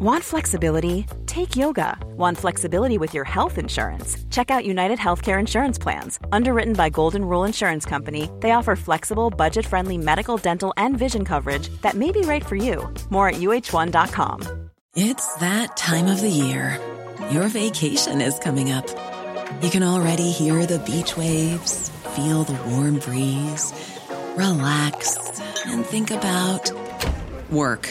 Want flexibility? Take yoga. Want flexibility with your health insurance? Check out United Healthcare Insurance Plans. Underwritten by Golden Rule Insurance Company, they offer flexible, budget friendly medical, dental, and vision coverage that may be right for you. More at uh1.com. It's that time of the year. Your vacation is coming up. You can already hear the beach waves, feel the warm breeze, relax, and think about work.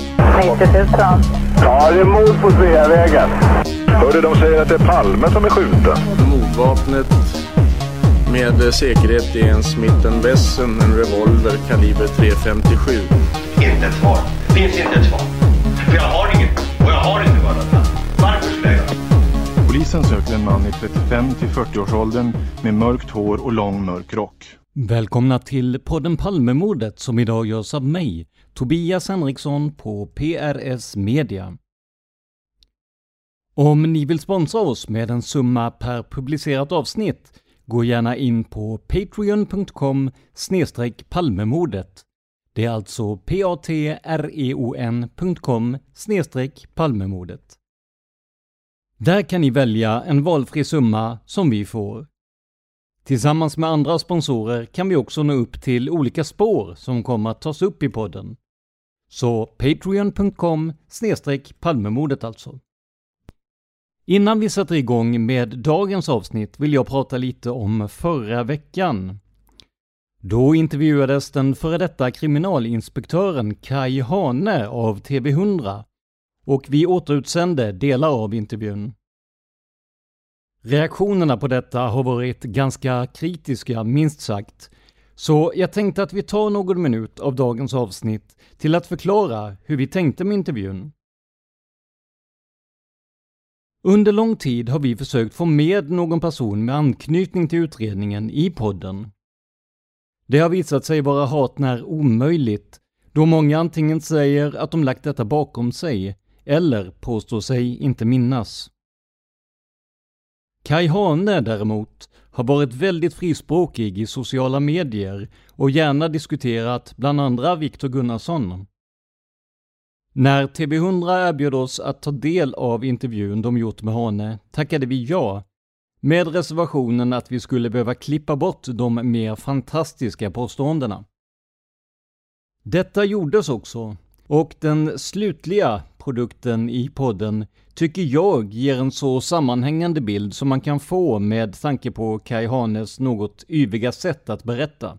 90 000. Ja, det är mord på Sveavägen. Hörde de säger att det är Palme som är skjuten. Mordvapnet med säkerhet är en Smith Wesson, en revolver kaliber .357. Inte ett svar. Finns inte ett svar. För jag har inget. Och jag har inte varit Varför skulle jag? Polisen söker en man i 35 till 40-årsåldern med mörkt hår och lång mörk rock. Välkomna till podden Palmemordet som idag görs av mig, Tobias Henriksson på PRS Media. Om ni vill sponsra oss med en summa per publicerat avsnitt, gå gärna in på patreon.com palmemordet. Det är alltså p-a-t-r-e-o-n.com palmemordet. Där kan ni välja en valfri summa som vi får. Tillsammans med andra sponsorer kan vi också nå upp till olika spår som kommer att tas upp i podden. Så patreon.com palmemordet alltså. Innan vi sätter igång med dagens avsnitt vill jag prata lite om förra veckan. Då intervjuades den före detta kriminalinspektören Kai Hane av TV100 och vi återutsände delar av intervjun. Reaktionerna på detta har varit ganska kritiska, minst sagt. Så jag tänkte att vi tar någon minut av dagens avsnitt till att förklara hur vi tänkte med intervjun. Under lång tid har vi försökt få med någon person med anknytning till utredningen i podden. Det har visat sig vara hart när omöjligt, då många antingen säger att de lagt detta bakom sig, eller påstår sig inte minnas. Kai Hane däremot har varit väldigt frispråkig i sociala medier och gärna diskuterat bland andra Viktor Gunnarsson. När TV100 erbjöd oss att ta del av intervjun de gjort med Hane tackade vi ja, med reservationen att vi skulle behöva klippa bort de mer fantastiska påståendena. Detta gjordes också, och den slutliga produkten i podden tycker jag ger en så sammanhängande bild som man kan få med tanke på Kai Hanes något yviga sätt att berätta.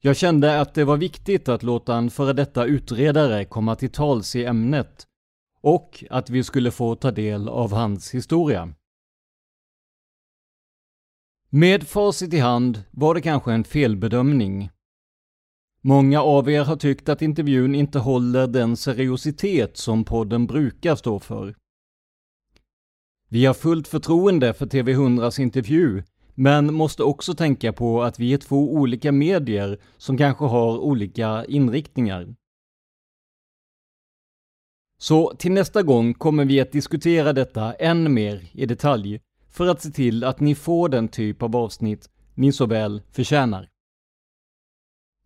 Jag kände att det var viktigt att låta en före detta utredare komma till tals i ämnet och att vi skulle få ta del av hans historia. Med facit i hand var det kanske en felbedömning Många av er har tyckt att intervjun inte håller den seriositet som podden brukar stå för. Vi har fullt förtroende för TV100s intervju, men måste också tänka på att vi är två olika medier som kanske har olika inriktningar. Så till nästa gång kommer vi att diskutera detta än mer i detalj för att se till att ni får den typ av avsnitt ni så väl förtjänar.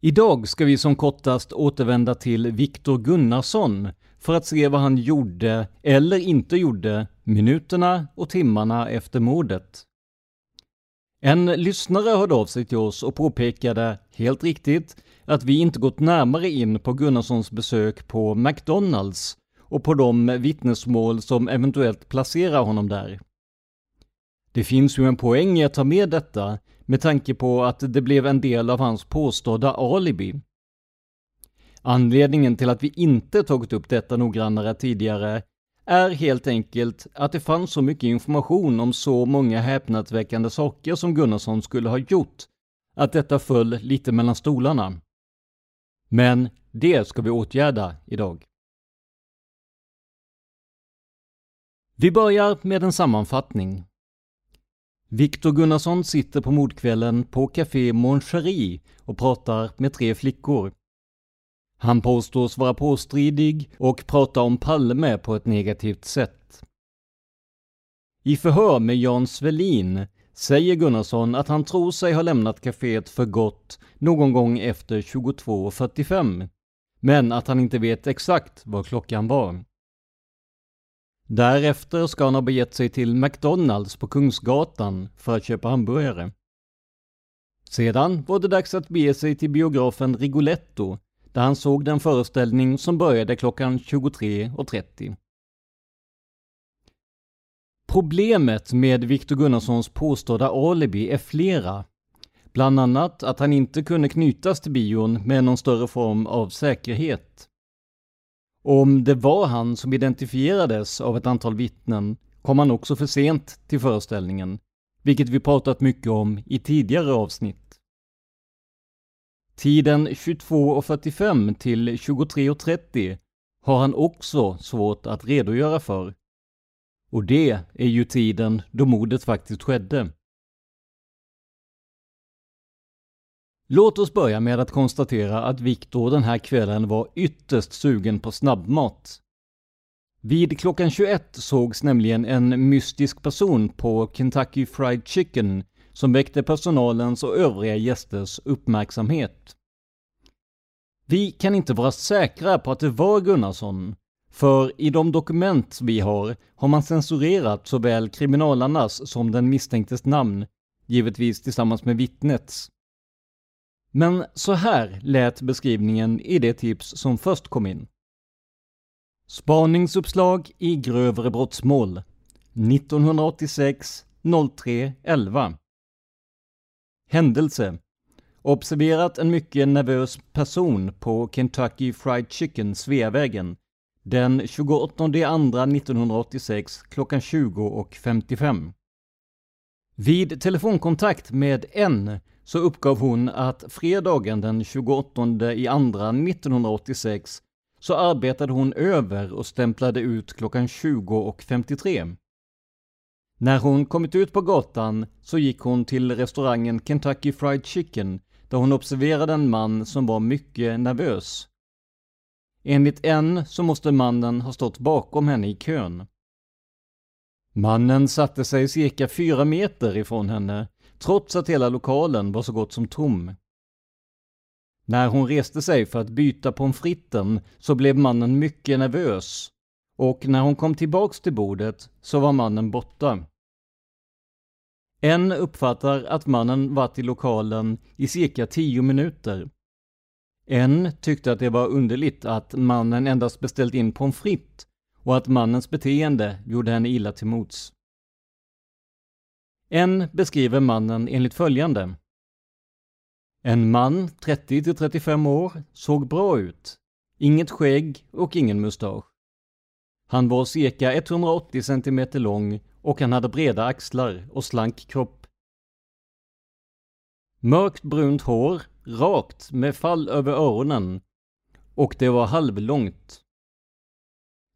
Idag ska vi som kortast återvända till Viktor Gunnarsson för att se vad han gjorde eller inte gjorde minuterna och timmarna efter mordet. En lyssnare hörde av sig till oss och påpekade, helt riktigt, att vi inte gått närmare in på Gunnarssons besök på McDonalds och på de vittnesmål som eventuellt placerar honom där. Det finns ju en poäng i att ta med detta med tanke på att det blev en del av hans påstådda alibi. Anledningen till att vi inte tagit upp detta noggrannare tidigare är helt enkelt att det fanns så mycket information om så många häpnadsväckande saker som Gunnarsson skulle ha gjort, att detta föll lite mellan stolarna. Men det ska vi åtgärda idag. Vi börjar med en sammanfattning. Viktor Gunnarsson sitter på mordkvällen på Café Mon Cherie och pratar med tre flickor. Han påstås vara påstridig och pratar om Palme på ett negativt sätt. I förhör med Jan Svelin säger Gunnarsson att han tror sig ha lämnat kaféet för gott någon gång efter 22.45, men att han inte vet exakt vad klockan var. Därefter ska han ha begett sig till McDonalds på Kungsgatan för att köpa hamburgare. Sedan var det dags att bege sig till biografen Rigoletto där han såg den föreställning som började klockan 23.30. Problemet med Victor Gunnarssons påstådda alibi är flera. Bland annat att han inte kunde knytas till bion med någon större form av säkerhet. Om det var han som identifierades av ett antal vittnen kom han också för sent till föreställningen, vilket vi pratat mycket om i tidigare avsnitt. Tiden 22.45 till 23.30 har han också svårt att redogöra för. Och det är ju tiden då mordet faktiskt skedde. Låt oss börja med att konstatera att Viktor den här kvällen var ytterst sugen på snabbmat. Vid klockan 21 sågs nämligen en mystisk person på Kentucky Fried Chicken som väckte personalens och övriga gästers uppmärksamhet. Vi kan inte vara säkra på att det var Gunnarsson, för i de dokument vi har har man censurerat såväl kriminalarnas som den misstänktes namn, givetvis tillsammans med vittnets. Men så här lät beskrivningen i det tips som först kom in. Spaningsuppslag i grövre brottsmål 1986 03 11 Händelse Observerat en mycket nervös person på Kentucky Fried Chicken Sveavägen den 28 andra 1986 klockan 20.55. Vid telefonkontakt med N så uppgav hon att fredagen den 28 i andra 1986 så arbetade hon över och stämplade ut klockan 20.53. När hon kommit ut på gatan så gick hon till restaurangen Kentucky Fried Chicken där hon observerade en man som var mycket nervös. Enligt en så måste mannen ha stått bakom henne i kön. Mannen satte sig cirka fyra meter ifrån henne, trots att hela lokalen var så gott som tom. När hon reste sig för att byta pommes fritesen så blev mannen mycket nervös och när hon kom tillbaks till bordet så var mannen borta. En uppfattar att mannen varit i lokalen i cirka tio minuter. En tyckte att det var underligt att mannen endast beställt in pommes frites och att mannens beteende gjorde henne illa till mots. En beskriver mannen enligt följande. En man, 30-35 år, såg bra ut. Inget skägg och ingen mustasch. Han var cirka 180 cm lång och han hade breda axlar och slank kropp. Mörkt brunt hår, rakt med fall över öronen och det var halvlångt.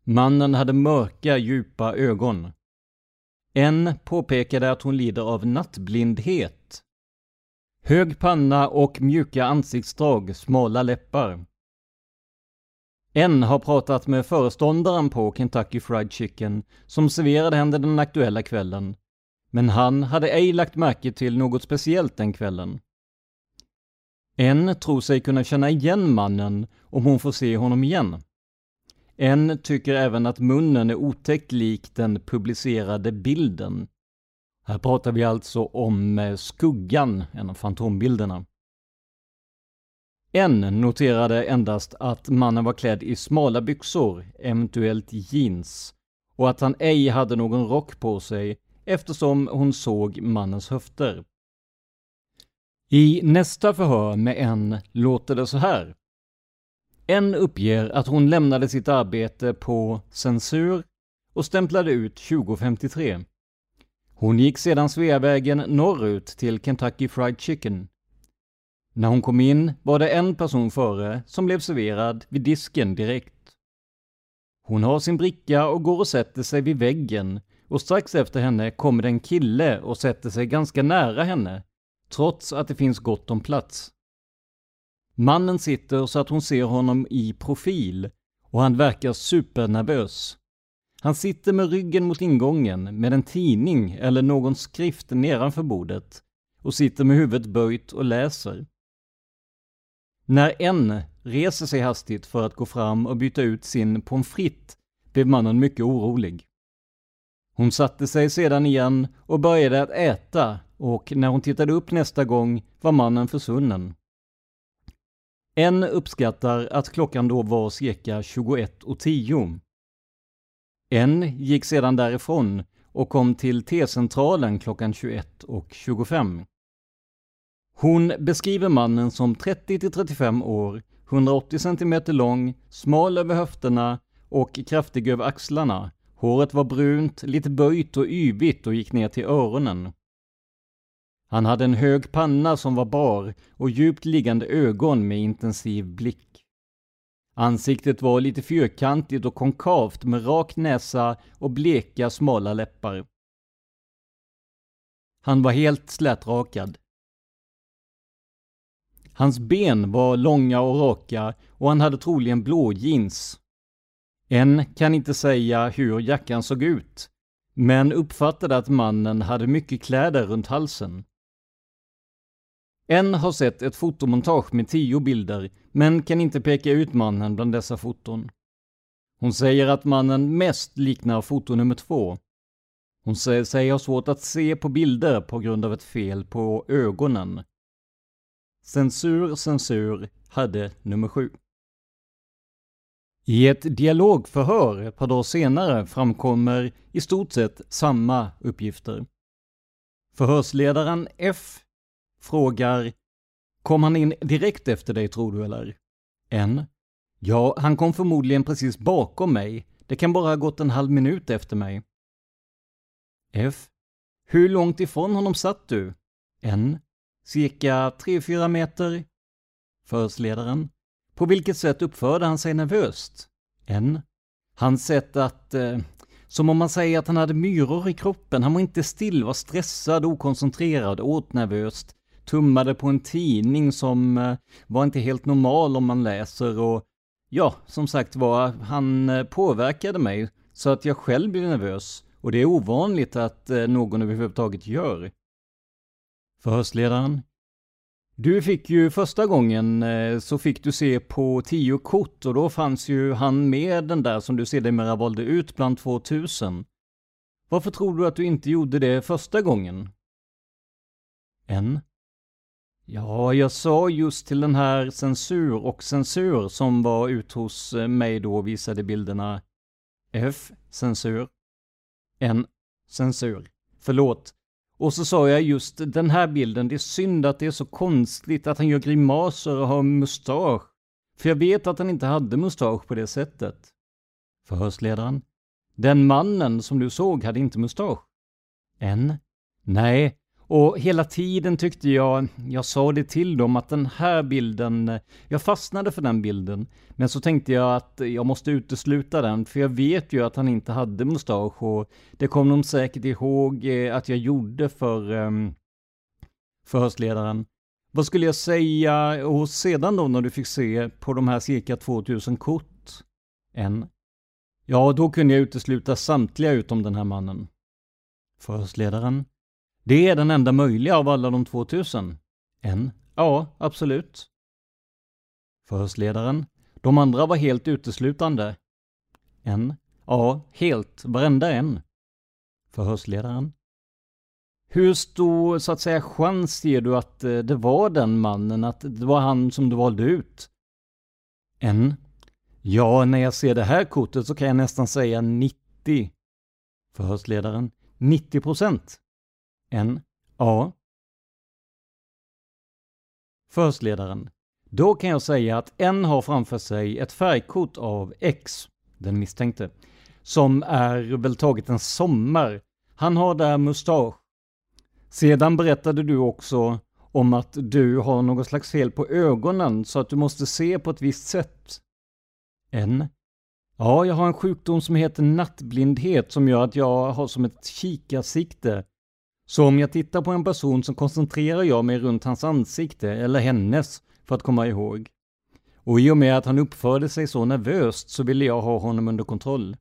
Mannen hade mörka, djupa ögon. En påpekade att hon lider av nattblindhet. Hög panna och mjuka ansiktsdrag, smala läppar. En har pratat med föreståndaren på Kentucky Fried Chicken som serverade henne den aktuella kvällen. Men han hade ej lagt märke till något speciellt den kvällen. En tror sig kunna känna igen mannen om hon får se honom igen. En tycker även att munnen är otäckt lik den publicerade bilden. Här pratar vi alltså om eh, skuggan, en av fantombilderna. En noterade endast att mannen var klädd i smala byxor, eventuellt jeans, och att han ej hade någon rock på sig eftersom hon såg mannens höfter. I nästa förhör med en låter det så här. En uppger att hon lämnade sitt arbete på censur och stämplade ut 2053. Hon gick sedan Sveavägen norrut till Kentucky Fried Chicken. När hon kom in var det en person före som blev serverad vid disken direkt. Hon har sin bricka och går och sätter sig vid väggen och strax efter henne kommer det en kille och sätter sig ganska nära henne, trots att det finns gott om plats. Mannen sitter så att hon ser honom i profil och han verkar supernervös. Han sitter med ryggen mot ingången med en tidning eller någon skrift nedanför bordet och sitter med huvudet böjt och läser. När en reser sig hastigt för att gå fram och byta ut sin pommes frites blev mannen mycket orolig. Hon satte sig sedan igen och började att äta och när hon tittade upp nästa gång var mannen försvunnen. En uppskattar att klockan då var cirka 21.10. En gick sedan därifrån och kom till T-centralen klockan 21.25. Hon beskriver mannen som 30-35 år, 180 cm lång, smal över höfterna och kraftig över axlarna. Håret var brunt, lite böjt och yvigt och gick ner till öronen. Han hade en hög panna som var bar och djupt liggande ögon med intensiv blick. Ansiktet var lite fyrkantigt och konkavt med rak näsa och bleka smala läppar. Han var helt slätrakad. Hans ben var långa och raka och han hade troligen blå jeans. En kan inte säga hur jackan såg ut, men uppfattade att mannen hade mycket kläder runt halsen. En har sett ett fotomontage med tio bilder, men kan inte peka ut mannen bland dessa foton. Hon säger att mannen mest liknar foto nummer två. Hon säger sig ha svårt att se på bilder på grund av ett fel på ögonen. Censur, censur hade nummer sju. I ett dialogförhör ett par dagar senare framkommer i stort sett samma uppgifter. Förhörsledaren F frågar Kom han in direkt efter dig tror du eller? N. Ja, han kom förmodligen precis bakom mig. Det kan bara ha gått en halv minut efter mig. F. Hur långt ifrån honom satt du? N. Cirka 3-4 meter. Förhörsledaren. På vilket sätt uppförde han sig nervöst? N. Hans sätt att... Eh, som om man säger att han hade myror i kroppen. Han var inte still, var stressad, okoncentrerad, åt nervöst tummade på en tidning som eh, var inte helt normal om man läser och ja, som sagt var, han eh, påverkade mig så att jag själv blev nervös och det är ovanligt att eh, någon överhuvudtaget gör. Förhörsledaren. Du fick ju första gången så fick du se på tio kort och då fanns ju han med den där som du sedermera valde ut bland 2000. Varför tror du att du inte gjorde det första gången? En. Ja, jag sa just till den här censur och censur som var ute hos eh, mig då och visade bilderna. F. Censur. N. Censur. Förlåt. Och så sa jag just den här bilden, det är synd att det är så konstigt att han gör grimaser och har mustasch. För jag vet att han inte hade mustasch på det sättet. Förhörsledaren. Den mannen som du såg hade inte mustasch. N. Nej, och hela tiden tyckte jag, jag sa det till dem att den här bilden, jag fastnade för den bilden. Men så tänkte jag att jag måste utesluta den, för jag vet ju att han inte hade mustasch och det kom de säkert ihåg eh, att jag gjorde för ehm, förhörsledaren. Vad skulle jag säga, och sedan då när du fick se på de här cirka 2000 kort? En. Ja, då kunde jag utesluta samtliga utom den här mannen. Förhörsledaren. Det är den enda möjliga av alla de 2000. En? Ja, absolut. Förhörsledaren. De andra var helt uteslutande. En? Ja, helt, varenda en. Förhörsledaren. Hur stor, så att säga, chans ger du att eh, det var den mannen, att det var han som du valde ut? En? Ja, när jag ser det här kortet så kan jag nästan säga 90. Förhörsledaren. 90 procent. N, A. Förstledaren. Då kan jag säga att N har framför sig ett färgkort av X, den misstänkte, som är väl taget en sommar. Han har där mustasch. Sedan berättade du också om att du har något slags fel på ögonen så att du måste se på ett visst sätt. N. Ja, jag har en sjukdom som heter nattblindhet som gör att jag har som ett kikarsikte. Så om jag tittar på en person så koncentrerar jag mig runt hans ansikte, eller hennes, för att komma ihåg. Och i och med att han uppförde sig så nervöst så ville jag ha honom under kontroll.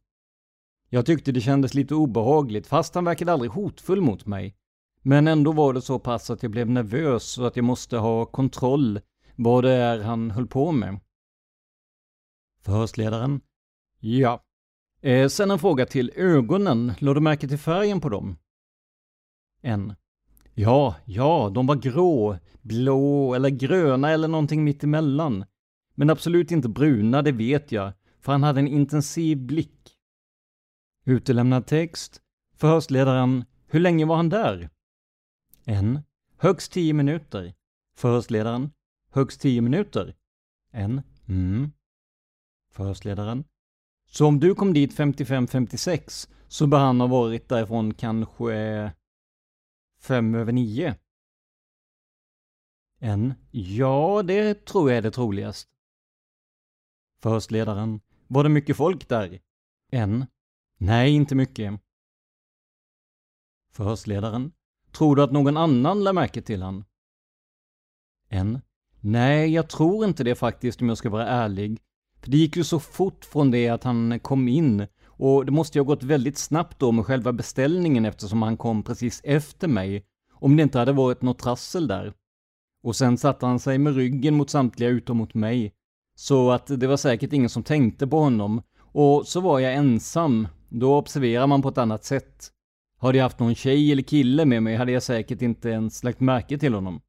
Jag tyckte det kändes lite obehagligt, fast han verkade aldrig hotfull mot mig. Men ändå var det så pass att jag blev nervös så att jag måste ha kontroll vad det är han höll på med. Förhörsledaren. Ja. Eh, sen en fråga till ögonen. Lade du märke till färgen på dem? En. Ja, ja, de var grå, blå eller gröna eller någonting mittemellan. Men absolut inte bruna, det vet jag, för han hade en intensiv blick. Utelämnad text. Förhörsledaren. Hur länge var han där? En. Högst tio minuter. Förhörsledaren. Högst tio minuter. En. Mm. Förhörsledaren. Så om du kom dit 55-56 så bör han ha varit därifrån kanske fem över nio. En. Ja, det tror jag är det troligast. Förhörsledaren. Var det mycket folk där? En. Nej, inte mycket. Förhörsledaren. Tror du att någon annan lär märke till han? En. Nej, jag tror inte det faktiskt om jag ska vara ärlig. För det gick ju så fort från det att han kom in och det måste ju ha gått väldigt snabbt då med själva beställningen eftersom han kom precis efter mig. Om det inte hade varit något trassel där. Och sen satte han sig med ryggen mot samtliga utom mot mig. Så att det var säkert ingen som tänkte på honom. Och så var jag ensam. Då observerar man på ett annat sätt. Hade jag haft någon tjej eller kille med mig hade jag säkert inte ens lagt märke till honom.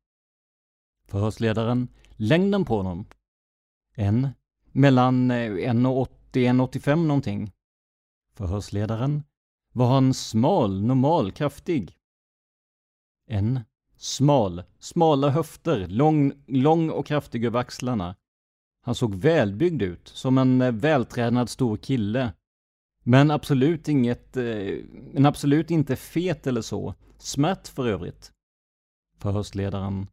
Förhörsledaren. Längden på honom? En. Mellan eh, 1,80 1,85 någonting. Förhörsledaren. Var han smal, normal, kraftig? En. Smal, smala höfter, lång, lång och kraftig över axlarna. Han såg välbyggd ut, som en eh, vältränad stor kille. Men absolut inget, eh, men absolut inte fet eller så. Smärt för övrigt. Förhörsledaren.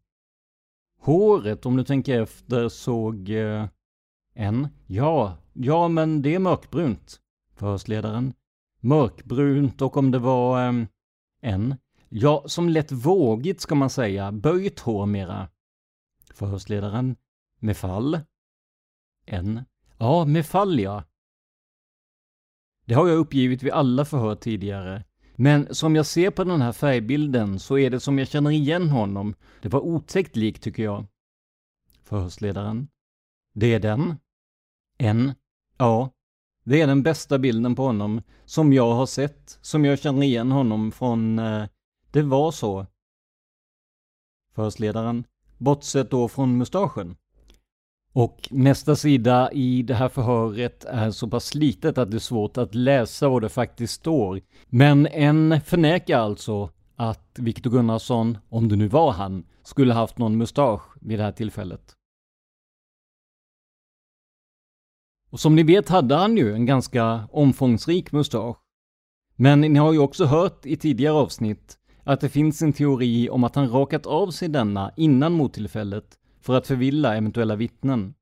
Håret, om du tänker efter, såg... Eh, en? Ja, ja men det är mörkbrunt. Förhörsledaren. Mörkbrunt och om det var... Eh, en? Ja, som lätt vågigt ska man säga. Böjt hår mera. Förhörsledaren. Med fall? En? Ja, med fall ja. Det har jag uppgivit vid alla förhör tidigare. Men som jag ser på den här färgbilden så är det som jag känner igen honom. Det var otäckt lik tycker jag. Förhörsledaren. Det är den? En? Ja. Det är den bästa bilden på honom som jag har sett, som jag känner igen honom från... Eh, det var så. Förhörsledaren. Bortsett då från mustaschen. Och nästa sida i det här förhöret är så pass slitet att det är svårt att läsa vad det faktiskt står. Men en förnekar alltså att Viktor Gunnarsson, om det nu var han, skulle haft någon mustasch vid det här tillfället. Och som ni vet hade han ju en ganska omfångsrik mustasch. Men ni har ju också hört i tidigare avsnitt att det finns en teori om att han rakat av sig denna innan mordtillfället för att förvilla eventuella vittnen.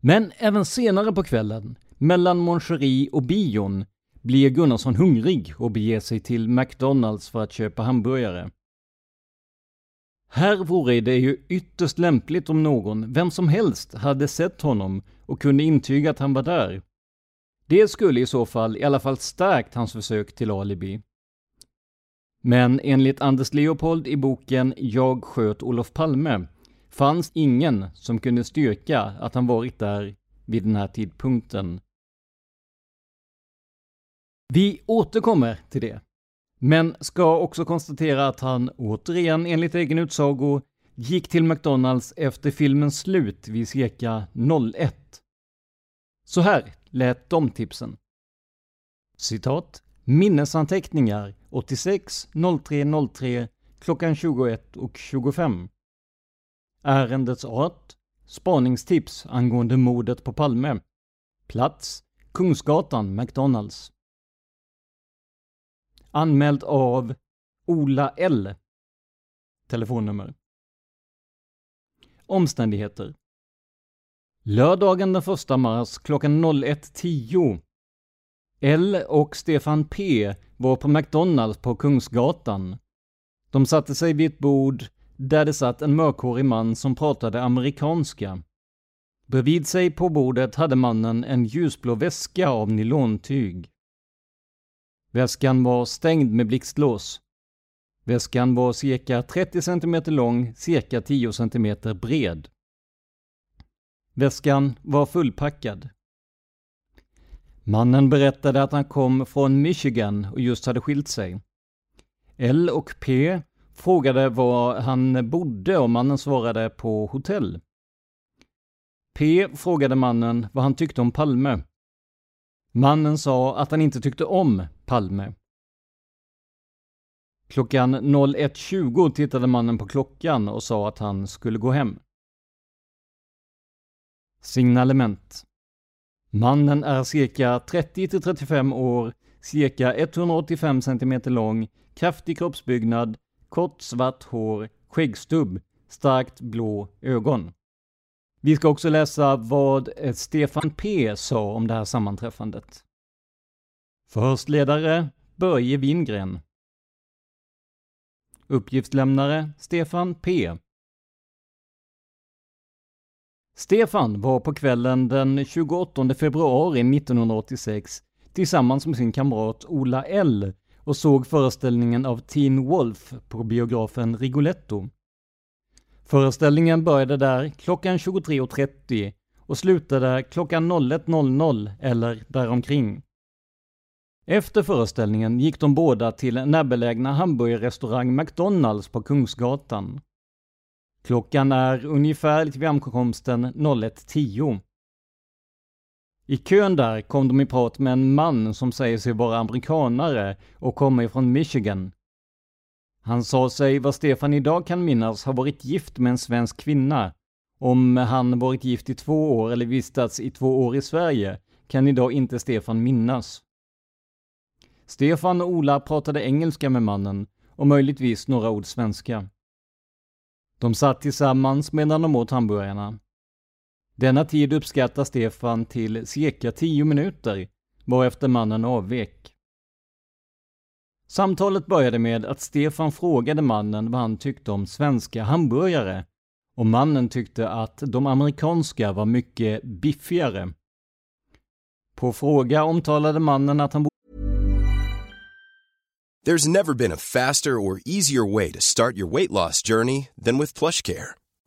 Men även senare på kvällen, mellan Moncherie och bion, blir Gunnarsson hungrig och beger sig till McDonalds för att köpa hamburgare. Här vore det ju ytterst lämpligt om någon, vem som helst, hade sett honom och kunde intyga att han var där. Det skulle i så fall i alla fall stärkt hans försök till alibi. Men enligt Anders Leopold i boken Jag sköt Olof Palme fanns ingen som kunde styrka att han varit där vid den här tidpunkten. Vi återkommer till det, men ska också konstatera att han återigen enligt egen utsago gick till McDonalds efter filmens slut vid cirka 01. Så här lät de tipsen. Citat. Minnesanteckningar 86 03 03 klockan 21 och 25. Ärendets art. Spaningstips angående mordet på Palme. Plats. Kungsgatan, McDonalds. Anmäld av Ola L. Telefonnummer. Omständigheter. Lördagen den 1 mars klockan 01.10 L och Stefan P var på McDonalds på Kungsgatan. De satte sig vid ett bord där det satt en mörkhårig man som pratade amerikanska. Bredvid sig på bordet hade mannen en ljusblå väska av nylontyg. Väskan var stängd med blixtlås. Väskan var cirka 30 cm lång, cirka 10 cm bred. Väskan var fullpackad. Mannen berättade att han kom från Michigan och just hade skilt sig. L och P frågade var han bodde och mannen svarade på hotell. P frågade mannen vad han tyckte om Palme. Mannen sa att han inte tyckte om Palme. Klockan 01.20 tittade mannen på klockan och sa att han skulle gå hem. Signalement Mannen är cirka 30-35 år, cirka 185 cm lång, kraftig kroppsbyggnad, kort svart hår, skäggstubb, starkt blå ögon. Vi ska också läsa vad eh, Stefan P sa om det här sammanträffandet. Förhörsledare Börje Wingren. Uppgiftslämnare Stefan P. Stefan var på kvällen den 28 februari 1986 tillsammans med sin kamrat Ola L och såg föreställningen av Teen Wolf på biografen Rigoletto. Föreställningen började där klockan 23.30 och slutade klockan 01.00 eller däromkring. Efter föreställningen gick de båda till närbelägna hamburgerrestaurang McDonalds på Kungsgatan. Klockan är ungefär vid ankomsten 01.10. I kön där kom de i prat med en man som säger sig vara amerikanare och kommer ifrån Michigan. Han sa sig, vad Stefan idag kan minnas, ha varit gift med en svensk kvinna. Om han varit gift i två år eller vistats i två år i Sverige kan idag inte Stefan minnas. Stefan och Ola pratade engelska med mannen och möjligtvis några ord svenska. De satt tillsammans medan de åt hamburgarna. Denna tid uppskattar Stefan till cirka tio minuter, varefter mannen avvek. Samtalet började med att Stefan frågade mannen vad han tyckte om svenska hamburgare och mannen tyckte att de amerikanska var mycket biffigare. På fråga omtalade mannen att han There's never been a faster or easier way to start your weight loss journey than with PlushCare.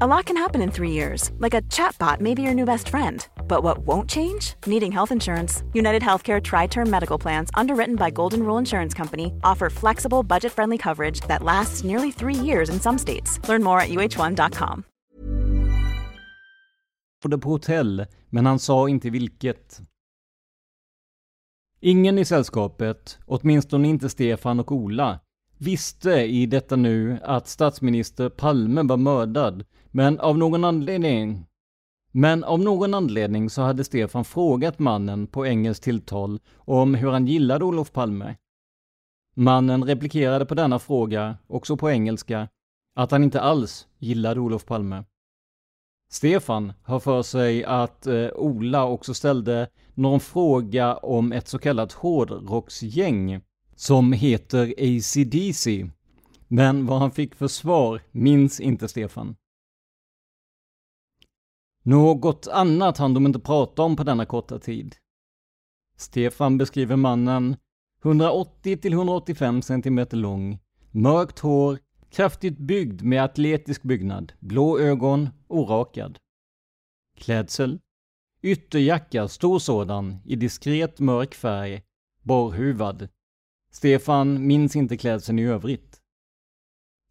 A lot can happen in three years, like a chatbot may be your new best friend. But what won't change? Needing health insurance. United Healthcare Tri Term Medical Plans, underwritten by Golden Rule Insurance Company, offer flexible, budget friendly coverage that lasts nearly three years in some states. Learn more at uh1.com. På hotell, men han sa inte vilket. Ingen i sällskapet, åtminstone inte Stefan och Ola, visste i detta nu att statsminister Palme var mördad, men av någon anledning men av någon anledning så hade Stefan frågat mannen på engelskt tilltal om hur han gillade Olof Palme. Mannen replikerade på denna fråga, också på engelska, att han inte alls gillade Olof Palme. Stefan har för sig att eh, Ola också ställde någon fråga om ett så kallat hårdrocksgäng som heter ACDC. Men vad han fick för svar minns inte Stefan. Något annat hann de inte prata om på denna korta tid. Stefan beskriver mannen 180 185 cm lång, mörkt hår, kraftigt byggd med atletisk byggnad, blå ögon, orakad. Klädsel? Ytterjacka, stor sådan, i diskret mörk färg, borrhuvad. Stefan minns inte klädseln i övrigt.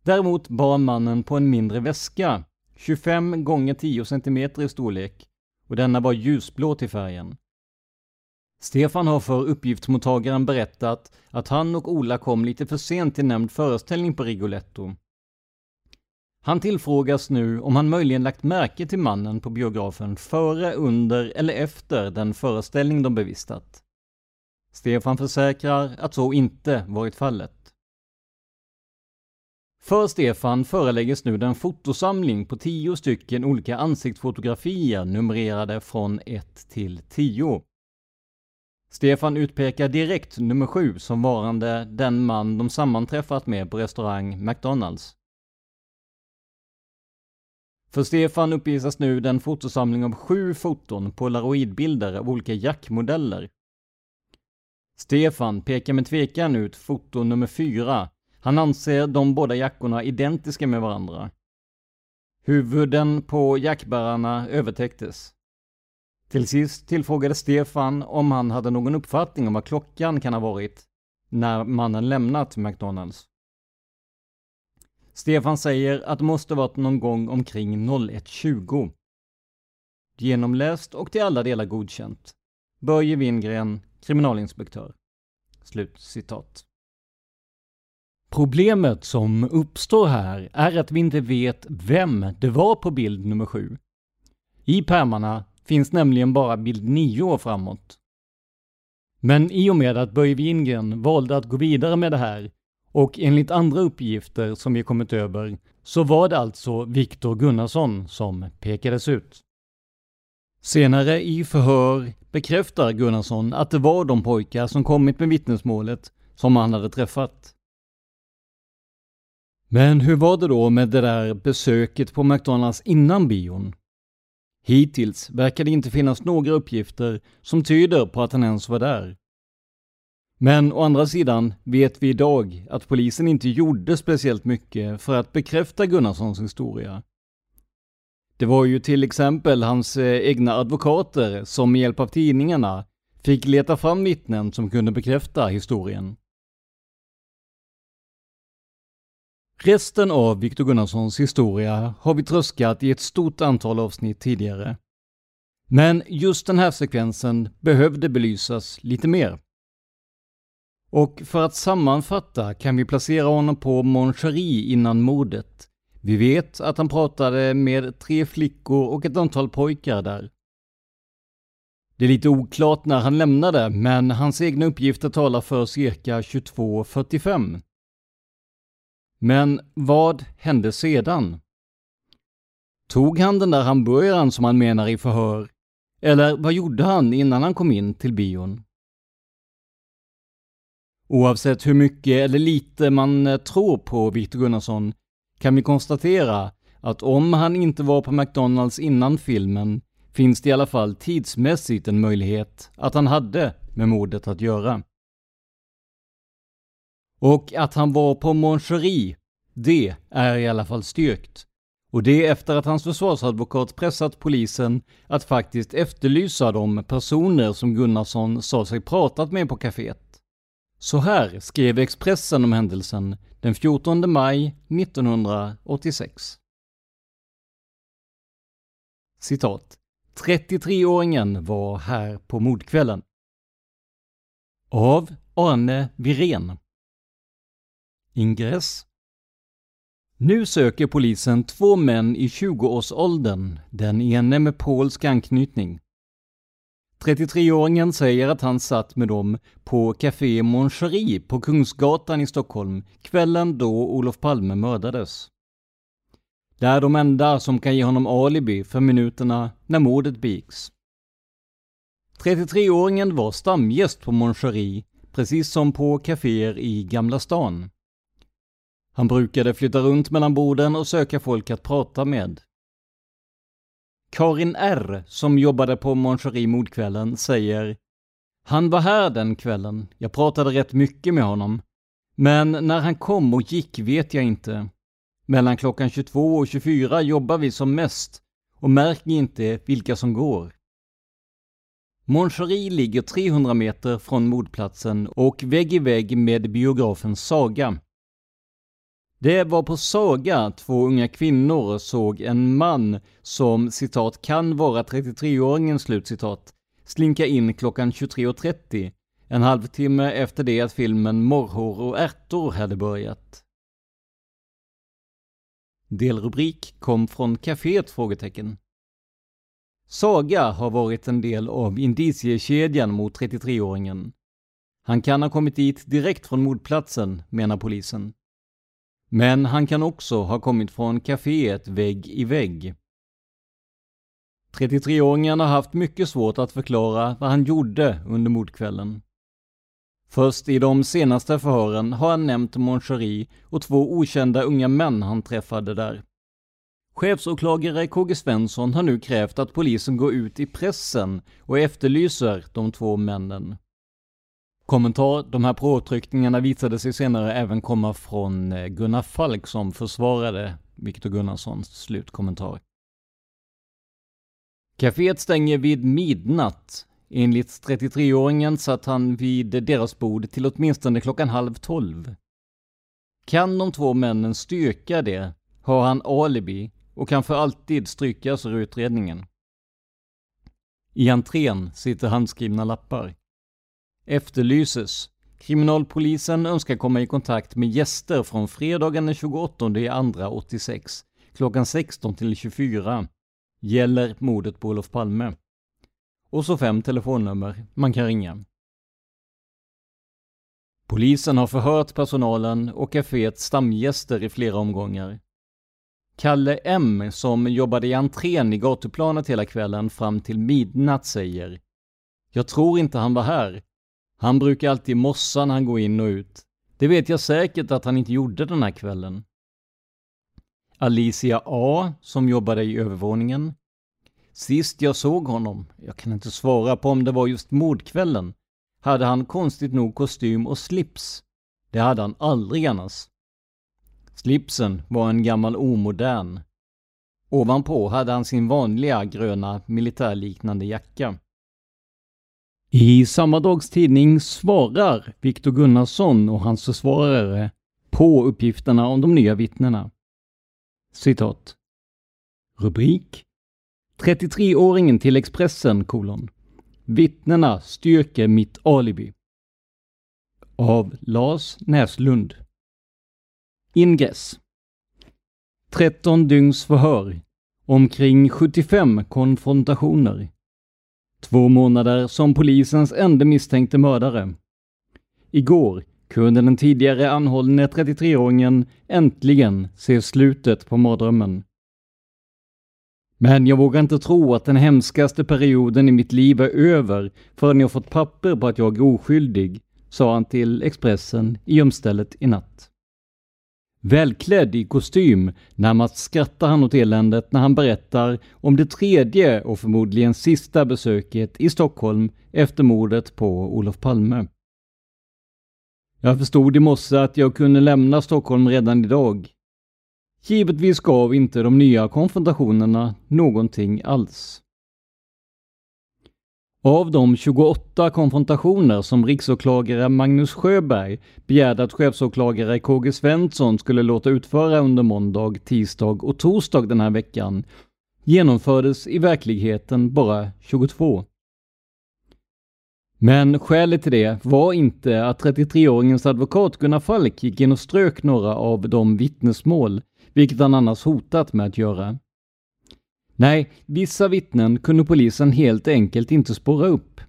Däremot bar mannen på en mindre väska, 25 gånger 10 cm i storlek, och denna var ljusblå till färgen. Stefan har för uppgiftsmottagaren berättat att han och Ola kom lite för sent till nämnd föreställning på Rigoletto. Han tillfrågas nu om han möjligen lagt märke till mannen på biografen före, under eller efter den föreställning de bevistat. Stefan försäkrar att så inte varit fallet. För Stefan föreläggs nu den fotosamling på tio stycken olika ansiktsfotografier numrerade från 1 till 10. Stefan utpekar direkt nummer 7 som varande den man de sammanträffat med på restaurang McDonalds. För Stefan uppvisas nu den fotosamling av sju foton polaroidbilder av olika jackmodeller. Stefan pekar med tvekan ut foto nummer 4, han anser de båda jackorna identiska med varandra. Huvuden på jackbärarna övertäcktes. Till sist tillfrågade Stefan om han hade någon uppfattning om vad klockan kan ha varit när mannen lämnat McDonalds. Stefan säger att det måste varit någon gång omkring 01.20. Genomläst och till alla delar godkänt. Börje Wingren, kriminalinspektör. Slut citat. Problemet som uppstår här är att vi inte vet vem det var på bild nummer 7. I pärmarna finns nämligen bara bild 9 och framåt. Men i och med att Börje Wingren valde att gå vidare med det här och enligt andra uppgifter som vi kommit över så var det alltså Viktor Gunnarsson som pekades ut. Senare i förhör bekräftar Gunnarsson att det var de pojkar som kommit med vittnesmålet som han hade träffat. Men hur var det då med det där besöket på McDonalds innan bion? Hittills verkar det inte finnas några uppgifter som tyder på att han ens var där. Men å andra sidan vet vi idag att polisen inte gjorde speciellt mycket för att bekräfta Gunnarssons historia. Det var ju till exempel hans eh, egna advokater som med hjälp av tidningarna fick leta fram vittnen som kunde bekräfta historien. Resten av Viktor Gunnarssons historia har vi tröskat i ett stort antal avsnitt tidigare. Men just den här sekvensen behövde belysas lite mer. Och för att sammanfatta kan vi placera honom på Mon innan mordet. Vi vet att han pratade med tre flickor och ett antal pojkar där. Det är lite oklart när han lämnade, men hans egna uppgifter talar för cirka 22.45. Men vad hände sedan? Tog han den där hamburgaren som han menar i förhör? Eller vad gjorde han innan han kom in till bion? Oavsett hur mycket eller lite man eh, tror på Victor Gunnarsson kan vi konstatera att om han inte var på McDonalds innan filmen finns det i alla fall tidsmässigt en möjlighet att han hade med mordet att göra. Och att han var på Mon det är i alla fall styrkt. Och det efter att hans försvarsadvokat pressat polisen att faktiskt efterlysa de personer som Gunnarsson sa sig pratat med på kaféet. Så här skrev Expressen om händelsen den 14 maj 1986. Citat. 33-åringen var här på mordkvällen. Av Arne Virén. Ingress. Nu söker polisen två män i 20-årsåldern, den ene med polsk anknytning. 33-åringen säger att han satt med dem på Café Mon på Kungsgatan i Stockholm kvällen då Olof Palme mördades. Det är de enda som kan ge honom alibi för minuterna när mordet begicks. 33-åringen var stamgäst på Mon precis som på kaféer i Gamla stan. Han brukade flytta runt mellan borden och söka folk att prata med. Karin R, som jobbade på Moncherie mordkvällen, säger Han var här den kvällen. Jag pratade rätt mycket med honom. Men när han kom och gick vet jag inte. Mellan klockan 22 och 24 jobbar vi som mest och märker inte vilka som går. Moncherie ligger 300 meter från mordplatsen och vägg i vägg med biografen Saga. Det var på Saga två unga kvinnor såg en man som citat kan vara 33-åringen slutcitat slinka in klockan 23.30 en halvtimme efter det att filmen Morrhår och ärtor hade börjat. Delrubrik kom från kaféet? frågetecken. Saga har varit en del av indiciekedjan mot 33-åringen. Han kan ha kommit dit direkt från mordplatsen, menar polisen. Men han kan också ha kommit från kaféet vägg i vägg. 33-åringen har haft mycket svårt att förklara vad han gjorde under mordkvällen. Först i de senaste förhören har han nämnt Moncherie och två okända unga män han träffade där. Chefsåklagare KG Svensson har nu krävt att polisen går ut i pressen och efterlyser de två männen. Kommentar. De här påtryckningarna visade sig senare även komma från eh, Gunnar Falk som försvarade Viktor Gunnarssons slutkommentar. Caféet stänger vid midnatt. Enligt 33-åringen satt han vid deras bord till åtminstone klockan halv tolv. Kan de två männen styrka det har han alibi och kan för alltid strykas ur utredningen. I entrén sitter handskrivna lappar. Efterlyses. Kriminalpolisen önskar komma i kontakt med gäster från fredagen den 28 andra 86 klockan 16 till 24. Gäller mordet på Olof Palme. Och så fem telefonnummer man kan ringa. Polisen har förhört personalen och kaféets stamgäster i flera omgångar. Kalle M, som jobbade i entrén i gatuplanet hela kvällen fram till midnatt, säger Jag tror inte han var här. Han brukar alltid mossa när han går in och ut. Det vet jag säkert att han inte gjorde den här kvällen. Alicia A, som jobbade i övervåningen. Sist jag såg honom, jag kan inte svara på om det var just mordkvällen, hade han konstigt nog kostym och slips. Det hade han aldrig annars. Slipsen var en gammal omodern. Ovanpå hade han sin vanliga gröna militärliknande jacka. I samma dags tidning svarar Viktor Gunnarsson och hans försvarare på uppgifterna om de nya vittnena. Citat. Rubrik 33-åringen till Expressen, kolon. Vittnena styrker mitt alibi. Av Lars Näslund. Ingress 13 dygns förhör. Omkring 75 konfrontationer. Två månader som polisens enda misstänkte mördare. Igår kunde den tidigare anhållne 33-åringen äntligen se slutet på mardrömmen. Men jag vågar inte tro att den hemskaste perioden i mitt liv är över förrän jag fått papper på att jag är oskyldig, sa han till Expressen i gömstället i natt. Välklädd i kostym närmast skrattar han åt eländet när han berättar om det tredje och förmodligen sista besöket i Stockholm efter mordet på Olof Palme. Jag förstod i morse att jag kunde lämna Stockholm redan idag. Givetvis gav inte de nya konfrontationerna någonting alls. Av de 28 konfrontationer som riksåklagare Magnus Sjöberg begärde att chefsåklagare KG Svensson skulle låta utföra under måndag, tisdag och torsdag den här veckan genomfördes i verkligheten bara 22. Men skälet till det var inte att 33-åringens advokat Gunnar Falk gick in och strök några av de vittnesmål, vilket han annars hotat med att göra. Nej, vissa vittnen kunde polisen helt enkelt inte spåra upp.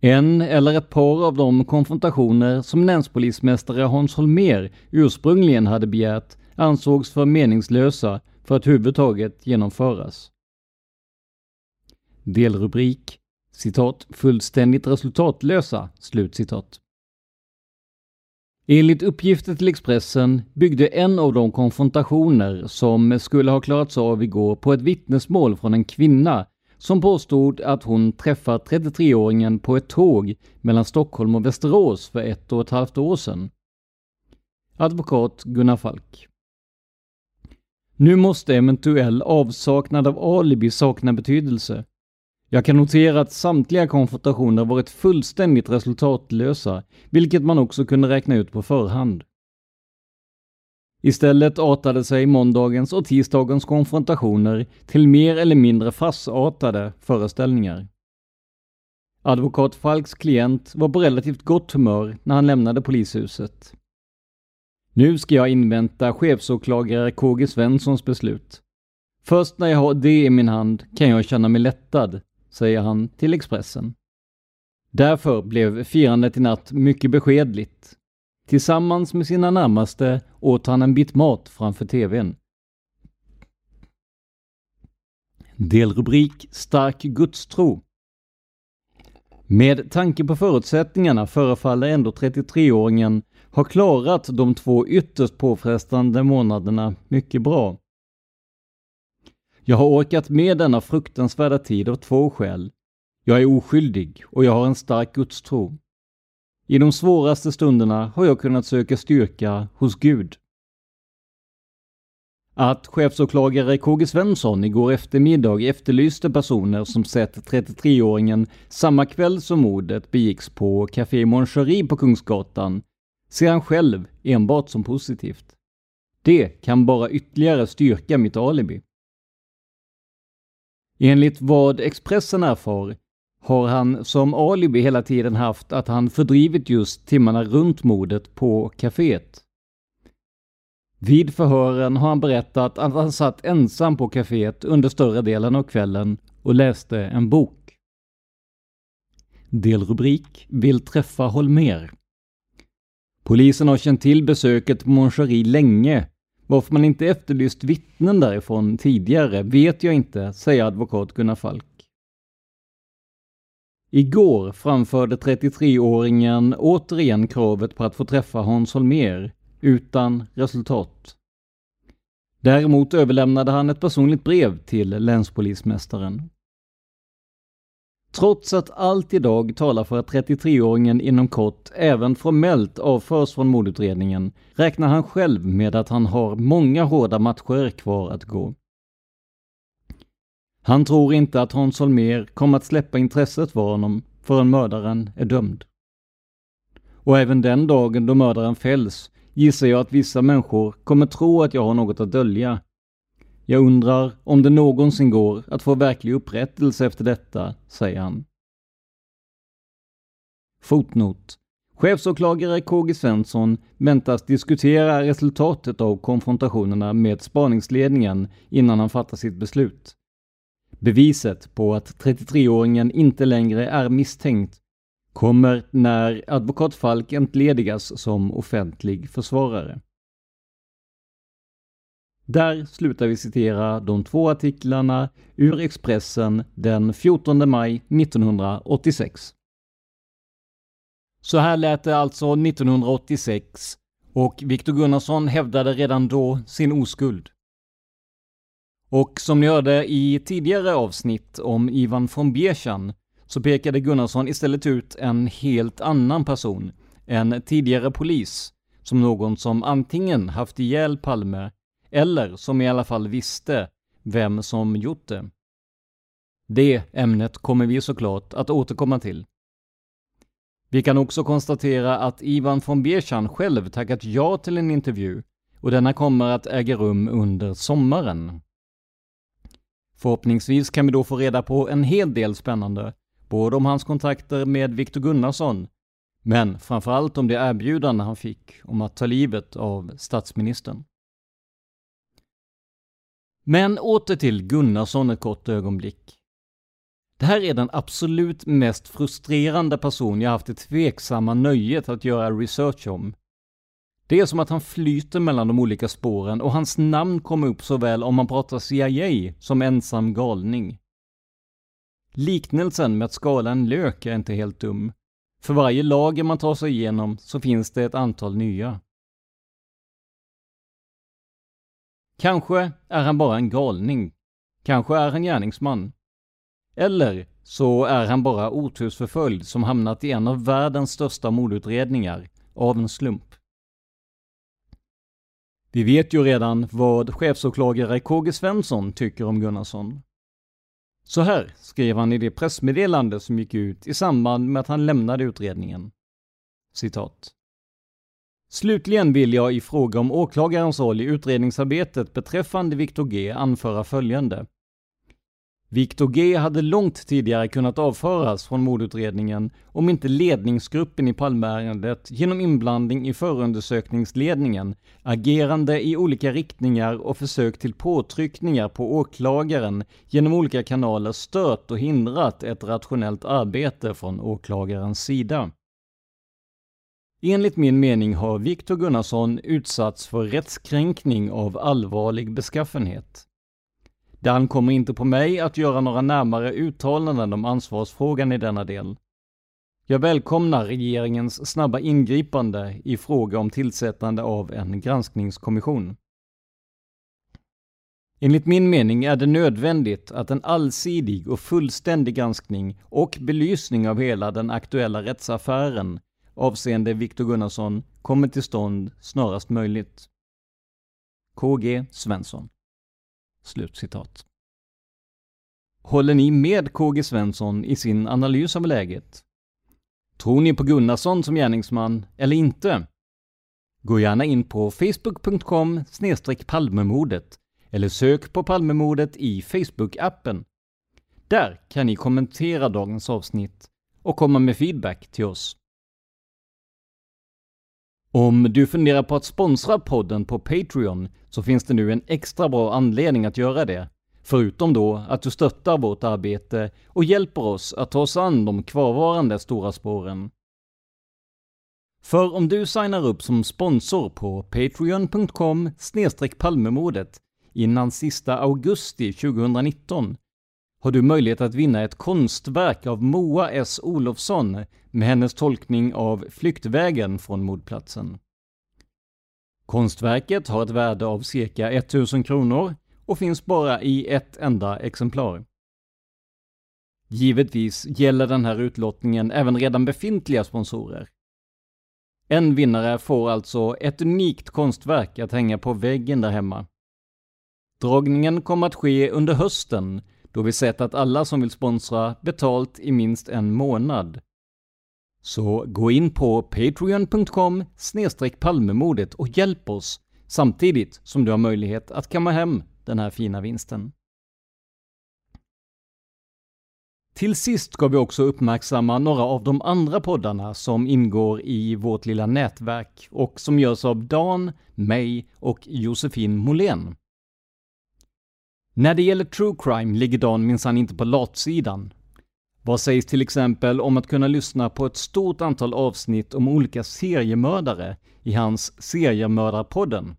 En eller ett par av de konfrontationer som länspolismästare Hans Holmer ursprungligen hade begärt ansågs för meningslösa för att huvudtaget genomföras. Delrubrik citat fullständigt resultatlösa slutcitat. Enligt uppgifter till Expressen byggde en av de konfrontationer som skulle ha klarats av igår på ett vittnesmål från en kvinna som påstod att hon träffat 33-åringen på ett tåg mellan Stockholm och Västerås för ett och ett halvt år sedan. Advokat Gunnar Falk. Nu måste eventuell avsaknad av alibi sakna betydelse. Jag kan notera att samtliga konfrontationer varit fullständigt resultatlösa, vilket man också kunde räkna ut på förhand. Istället artade sig måndagens och tisdagens konfrontationer till mer eller mindre farsartade föreställningar. Advokat Falks klient var på relativt gott humör när han lämnade polishuset. Nu ska jag invänta chefsåklagare KG Svenssons beslut. Först när jag har det i min hand kan jag känna mig lättad, säger han till Expressen. Därför blev firandet i natt mycket beskedligt. Tillsammans med sina närmaste åt han en bit mat framför TVn. Delrubrik Stark gudstro. Med tanke på förutsättningarna förefaller ändå 33-åringen ha klarat de två ytterst påfrestande månaderna mycket bra. Jag har orkat med denna fruktansvärda tid av två skäl. Jag är oskyldig och jag har en stark gudstro. I de svåraste stunderna har jag kunnat söka styrka hos Gud. Att chefsåklagare KG Svensson igår eftermiddag efterlyste personer som sett 33-åringen samma kväll som mordet begicks på Café Mon på Kungsgatan ser han själv enbart som positivt. Det kan bara ytterligare styrka mitt alibi. Enligt vad Expressen erfar har han som alibi hela tiden haft att han fördrivit just timmarna runt mordet på kaféet. Vid förhören har han berättat att han satt ensam på kaféet under större delen av kvällen och läste en bok. Delrubrik Vill träffa Holmer. Polisen har känt till besöket på Moncherie länge. Varför man inte efterlyst vittnen därifrån tidigare vet jag inte, säger advokat Gunnar Falk. Igår framförde 33-åringen återigen kravet på att få träffa Hans Holmér, utan resultat. Däremot överlämnade han ett personligt brev till länspolismästaren. Trots att allt idag talar för att 33-åringen inom kort även formellt avförs från mordutredningen räknar han själv med att han har många hårda matcher kvar att gå. Han tror inte att Hans Holmér kommer att släppa intresset för honom förrän mördaren är dömd. Och även den dagen då mördaren fälls gissar jag att vissa människor kommer tro att jag har något att dölja. Jag undrar om det någonsin går att få verklig upprättelse efter detta, säger han. Fotnot. Chefsåklagare KG Svensson väntas diskutera resultatet av konfrontationerna med spaningsledningen innan han fattar sitt beslut. Beviset på att 33-åringen inte längre är misstänkt kommer när advokat Falk entledigas som offentlig försvarare. Där slutar vi citera de två artiklarna ur Expressen den 14 maj 1986. Så här lät det alltså 1986 och Viktor Gunnarsson hävdade redan då sin oskuld. Och som ni hörde i tidigare avsnitt om Ivan von Bierchan så pekade Gunnarsson istället ut en helt annan person, en tidigare polis, som någon som antingen haft ihjäl Palme eller som i alla fall visste vem som gjort det. Det ämnet kommer vi såklart att återkomma till. Vi kan också konstatera att Ivan von Bierchan själv tackat ja till en intervju och denna kommer att äga rum under sommaren. Förhoppningsvis kan vi då få reda på en hel del spännande, både om hans kontakter med Viktor Gunnarsson, men framförallt om det erbjudande han fick om att ta livet av statsministern. Men åter till Gunnarsson ett kort ögonblick. Det här är den absolut mest frustrerande person jag haft det tveksamma nöjet att göra research om. Det är som att han flyter mellan de olika spåren och hans namn kommer upp såväl om man pratar CIA som ensam galning. Liknelsen med att skala en lök är inte helt dum. För varje lager man tar sig igenom så finns det ett antal nya. Kanske är han bara en galning. Kanske är han gärningsman. Eller så är han bara otursförföljd som hamnat i en av världens största mordutredningar, av en slump. Vi vet ju redan vad chefsåklagare KG Svensson tycker om Gunnarsson. Så här skrev han i det pressmeddelande som gick ut i samband med att han lämnade utredningen. Citat. Slutligen vill jag i fråga om åklagarens roll i utredningsarbetet beträffande Viktor G anföra följande. Viktor G hade långt tidigare kunnat avföras från mordutredningen om inte ledningsgruppen i Palmeärendet genom inblandning i förundersökningsledningen, agerande i olika riktningar och försök till påtryckningar på åklagaren genom olika kanaler stört och hindrat ett rationellt arbete från åklagarens sida. Enligt min mening har Viktor Gunnarsson utsatts för rättskränkning av allvarlig beskaffenhet. Det ankommer inte på mig att göra några närmare uttalanden om ansvarsfrågan i denna del. Jag välkomnar regeringens snabba ingripande i fråga om tillsättande av en granskningskommission. Enligt min mening är det nödvändigt att en allsidig och fullständig granskning och belysning av hela den aktuella rättsaffären avseende Viktor Gunnarsson kommer till stånd snarast möjligt. KG Svensson Slutcitat. Håller ni med KG Svensson i sin analys av läget? Tror ni på Gunnarsson som gärningsman eller inte? Gå gärna in på facebook.com Palmemordet eller sök på Palmemordet i Facebook-appen. Där kan ni kommentera dagens avsnitt och komma med feedback till oss. Om du funderar på att sponsra podden på Patreon så finns det nu en extra bra anledning att göra det. Förutom då att du stöttar vårt arbete och hjälper oss att ta oss an de kvarvarande stora spåren. För om du signar upp som sponsor på patreon.com palmemordet innan sista augusti 2019 har du möjlighet att vinna ett konstverk av Moa S Olofsson med hennes tolkning av Flyktvägen från mordplatsen. Konstverket har ett värde av cirka 1000 kronor och finns bara i ett enda exemplar. Givetvis gäller den här utlottningen även redan befintliga sponsorer. En vinnare får alltså ett unikt konstverk att hänga på väggen där hemma. Dragningen kommer att ske under hösten då vi sett att alla som vill sponsra betalt i minst en månad. Så gå in på patreon.com palmemodet och hjälp oss samtidigt som du har möjlighet att kamma hem den här fina vinsten. Till sist ska vi också uppmärksamma några av de andra poddarna som ingår i vårt lilla nätverk och som görs av Dan, mig och Josefin Molén. När det gäller true crime ligger Dan minsann inte på latsidan. Vad sägs till exempel om att kunna lyssna på ett stort antal avsnitt om olika seriemördare i hans Seriemördarpodden?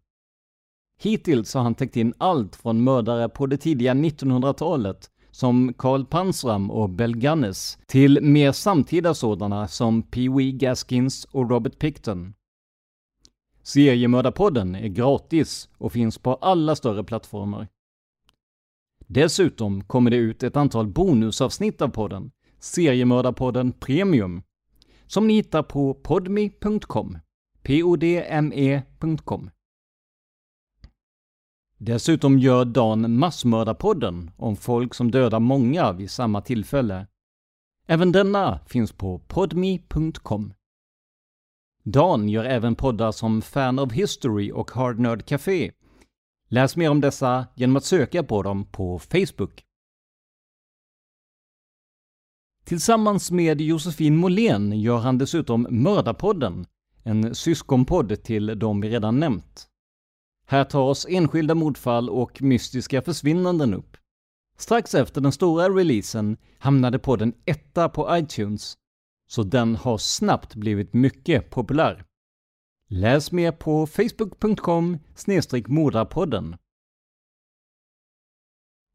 Hittills har han täckt in allt från mördare på det tidiga 1900-talet som Karl Pansram och Bell Gunness, till mer samtida sådana som Pee Wee Gaskins och Robert Picton. Seriemördarpodden är gratis och finns på alla större plattformar. Dessutom kommer det ut ett antal bonusavsnitt av podden, Seriemördarpodden Premium, som ni hittar på podmi.com. podme.com. Dessutom gör Dan Massmördarpodden om folk som dödar många vid samma tillfälle. Även denna finns på podmi.com. Dan gör även poddar som Fan of History och Hard Nerd Café Läs mer om dessa genom att söka på dem på Facebook. Tillsammans med Josefin Måhlén gör han dessutom Mördarpodden, en syskonpodd till de vi redan nämnt. Här tas enskilda mordfall och mystiska försvinnanden upp. Strax efter den stora releasen hamnade podden etta på iTunes, så den har snabbt blivit mycket populär. Läs mer på facebook.com mordarpodden.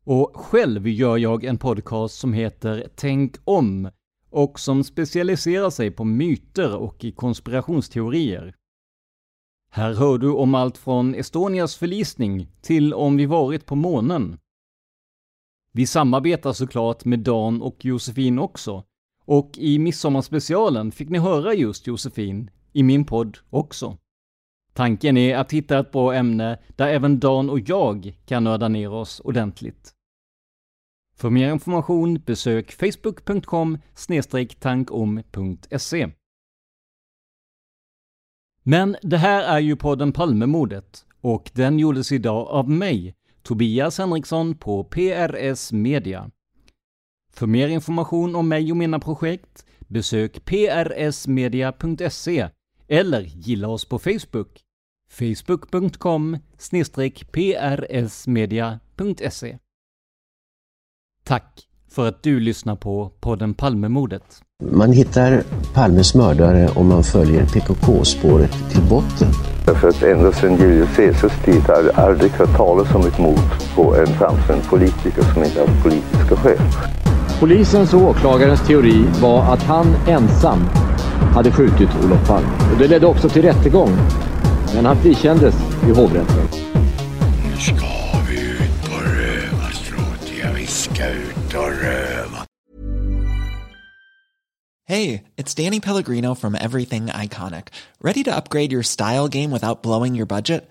Och själv gör jag en podcast som heter Tänk om och som specialiserar sig på myter och i konspirationsteorier. Här hör du om allt från Estonias förlisning till om vi varit på månen. Vi samarbetar såklart med Dan och Josefin också, och i Midsommarspecialen fick ni höra just Josefin i min podd också. Tanken är att hitta ett bra ämne där även Dan och jag kan nörda ner oss ordentligt. För mer information besök facebook.com tankom.se. Men det här är ju podden Palmemordet och den gjordes idag av mig, Tobias Henriksson på PRS Media. För mer information om mig och mina projekt besök prsmedia.se eller gilla oss på Facebook, facebook.com prsmedia.se. Tack för att du lyssnar på podden Palmemordet. Man hittar Palmes mördare om man följer PKK-spåret till botten. Därför att ända sedan Julius Caesars tid har jag aldrig hört talas om ett mord på en framstående politiker som inte haft politiska skäl. Polisens och åklagarens teori var att han ensam hade skjutit Olof Palme. Och det ledde också till rättegång. Men han frikändes i hovrätten. Nu ska vi ut på rövarstråt. Ja, vi ska ut och röva. Hey, it's Danny Pellegrino from Everything Iconic. Ready to upgrade your style game without blowing your budget?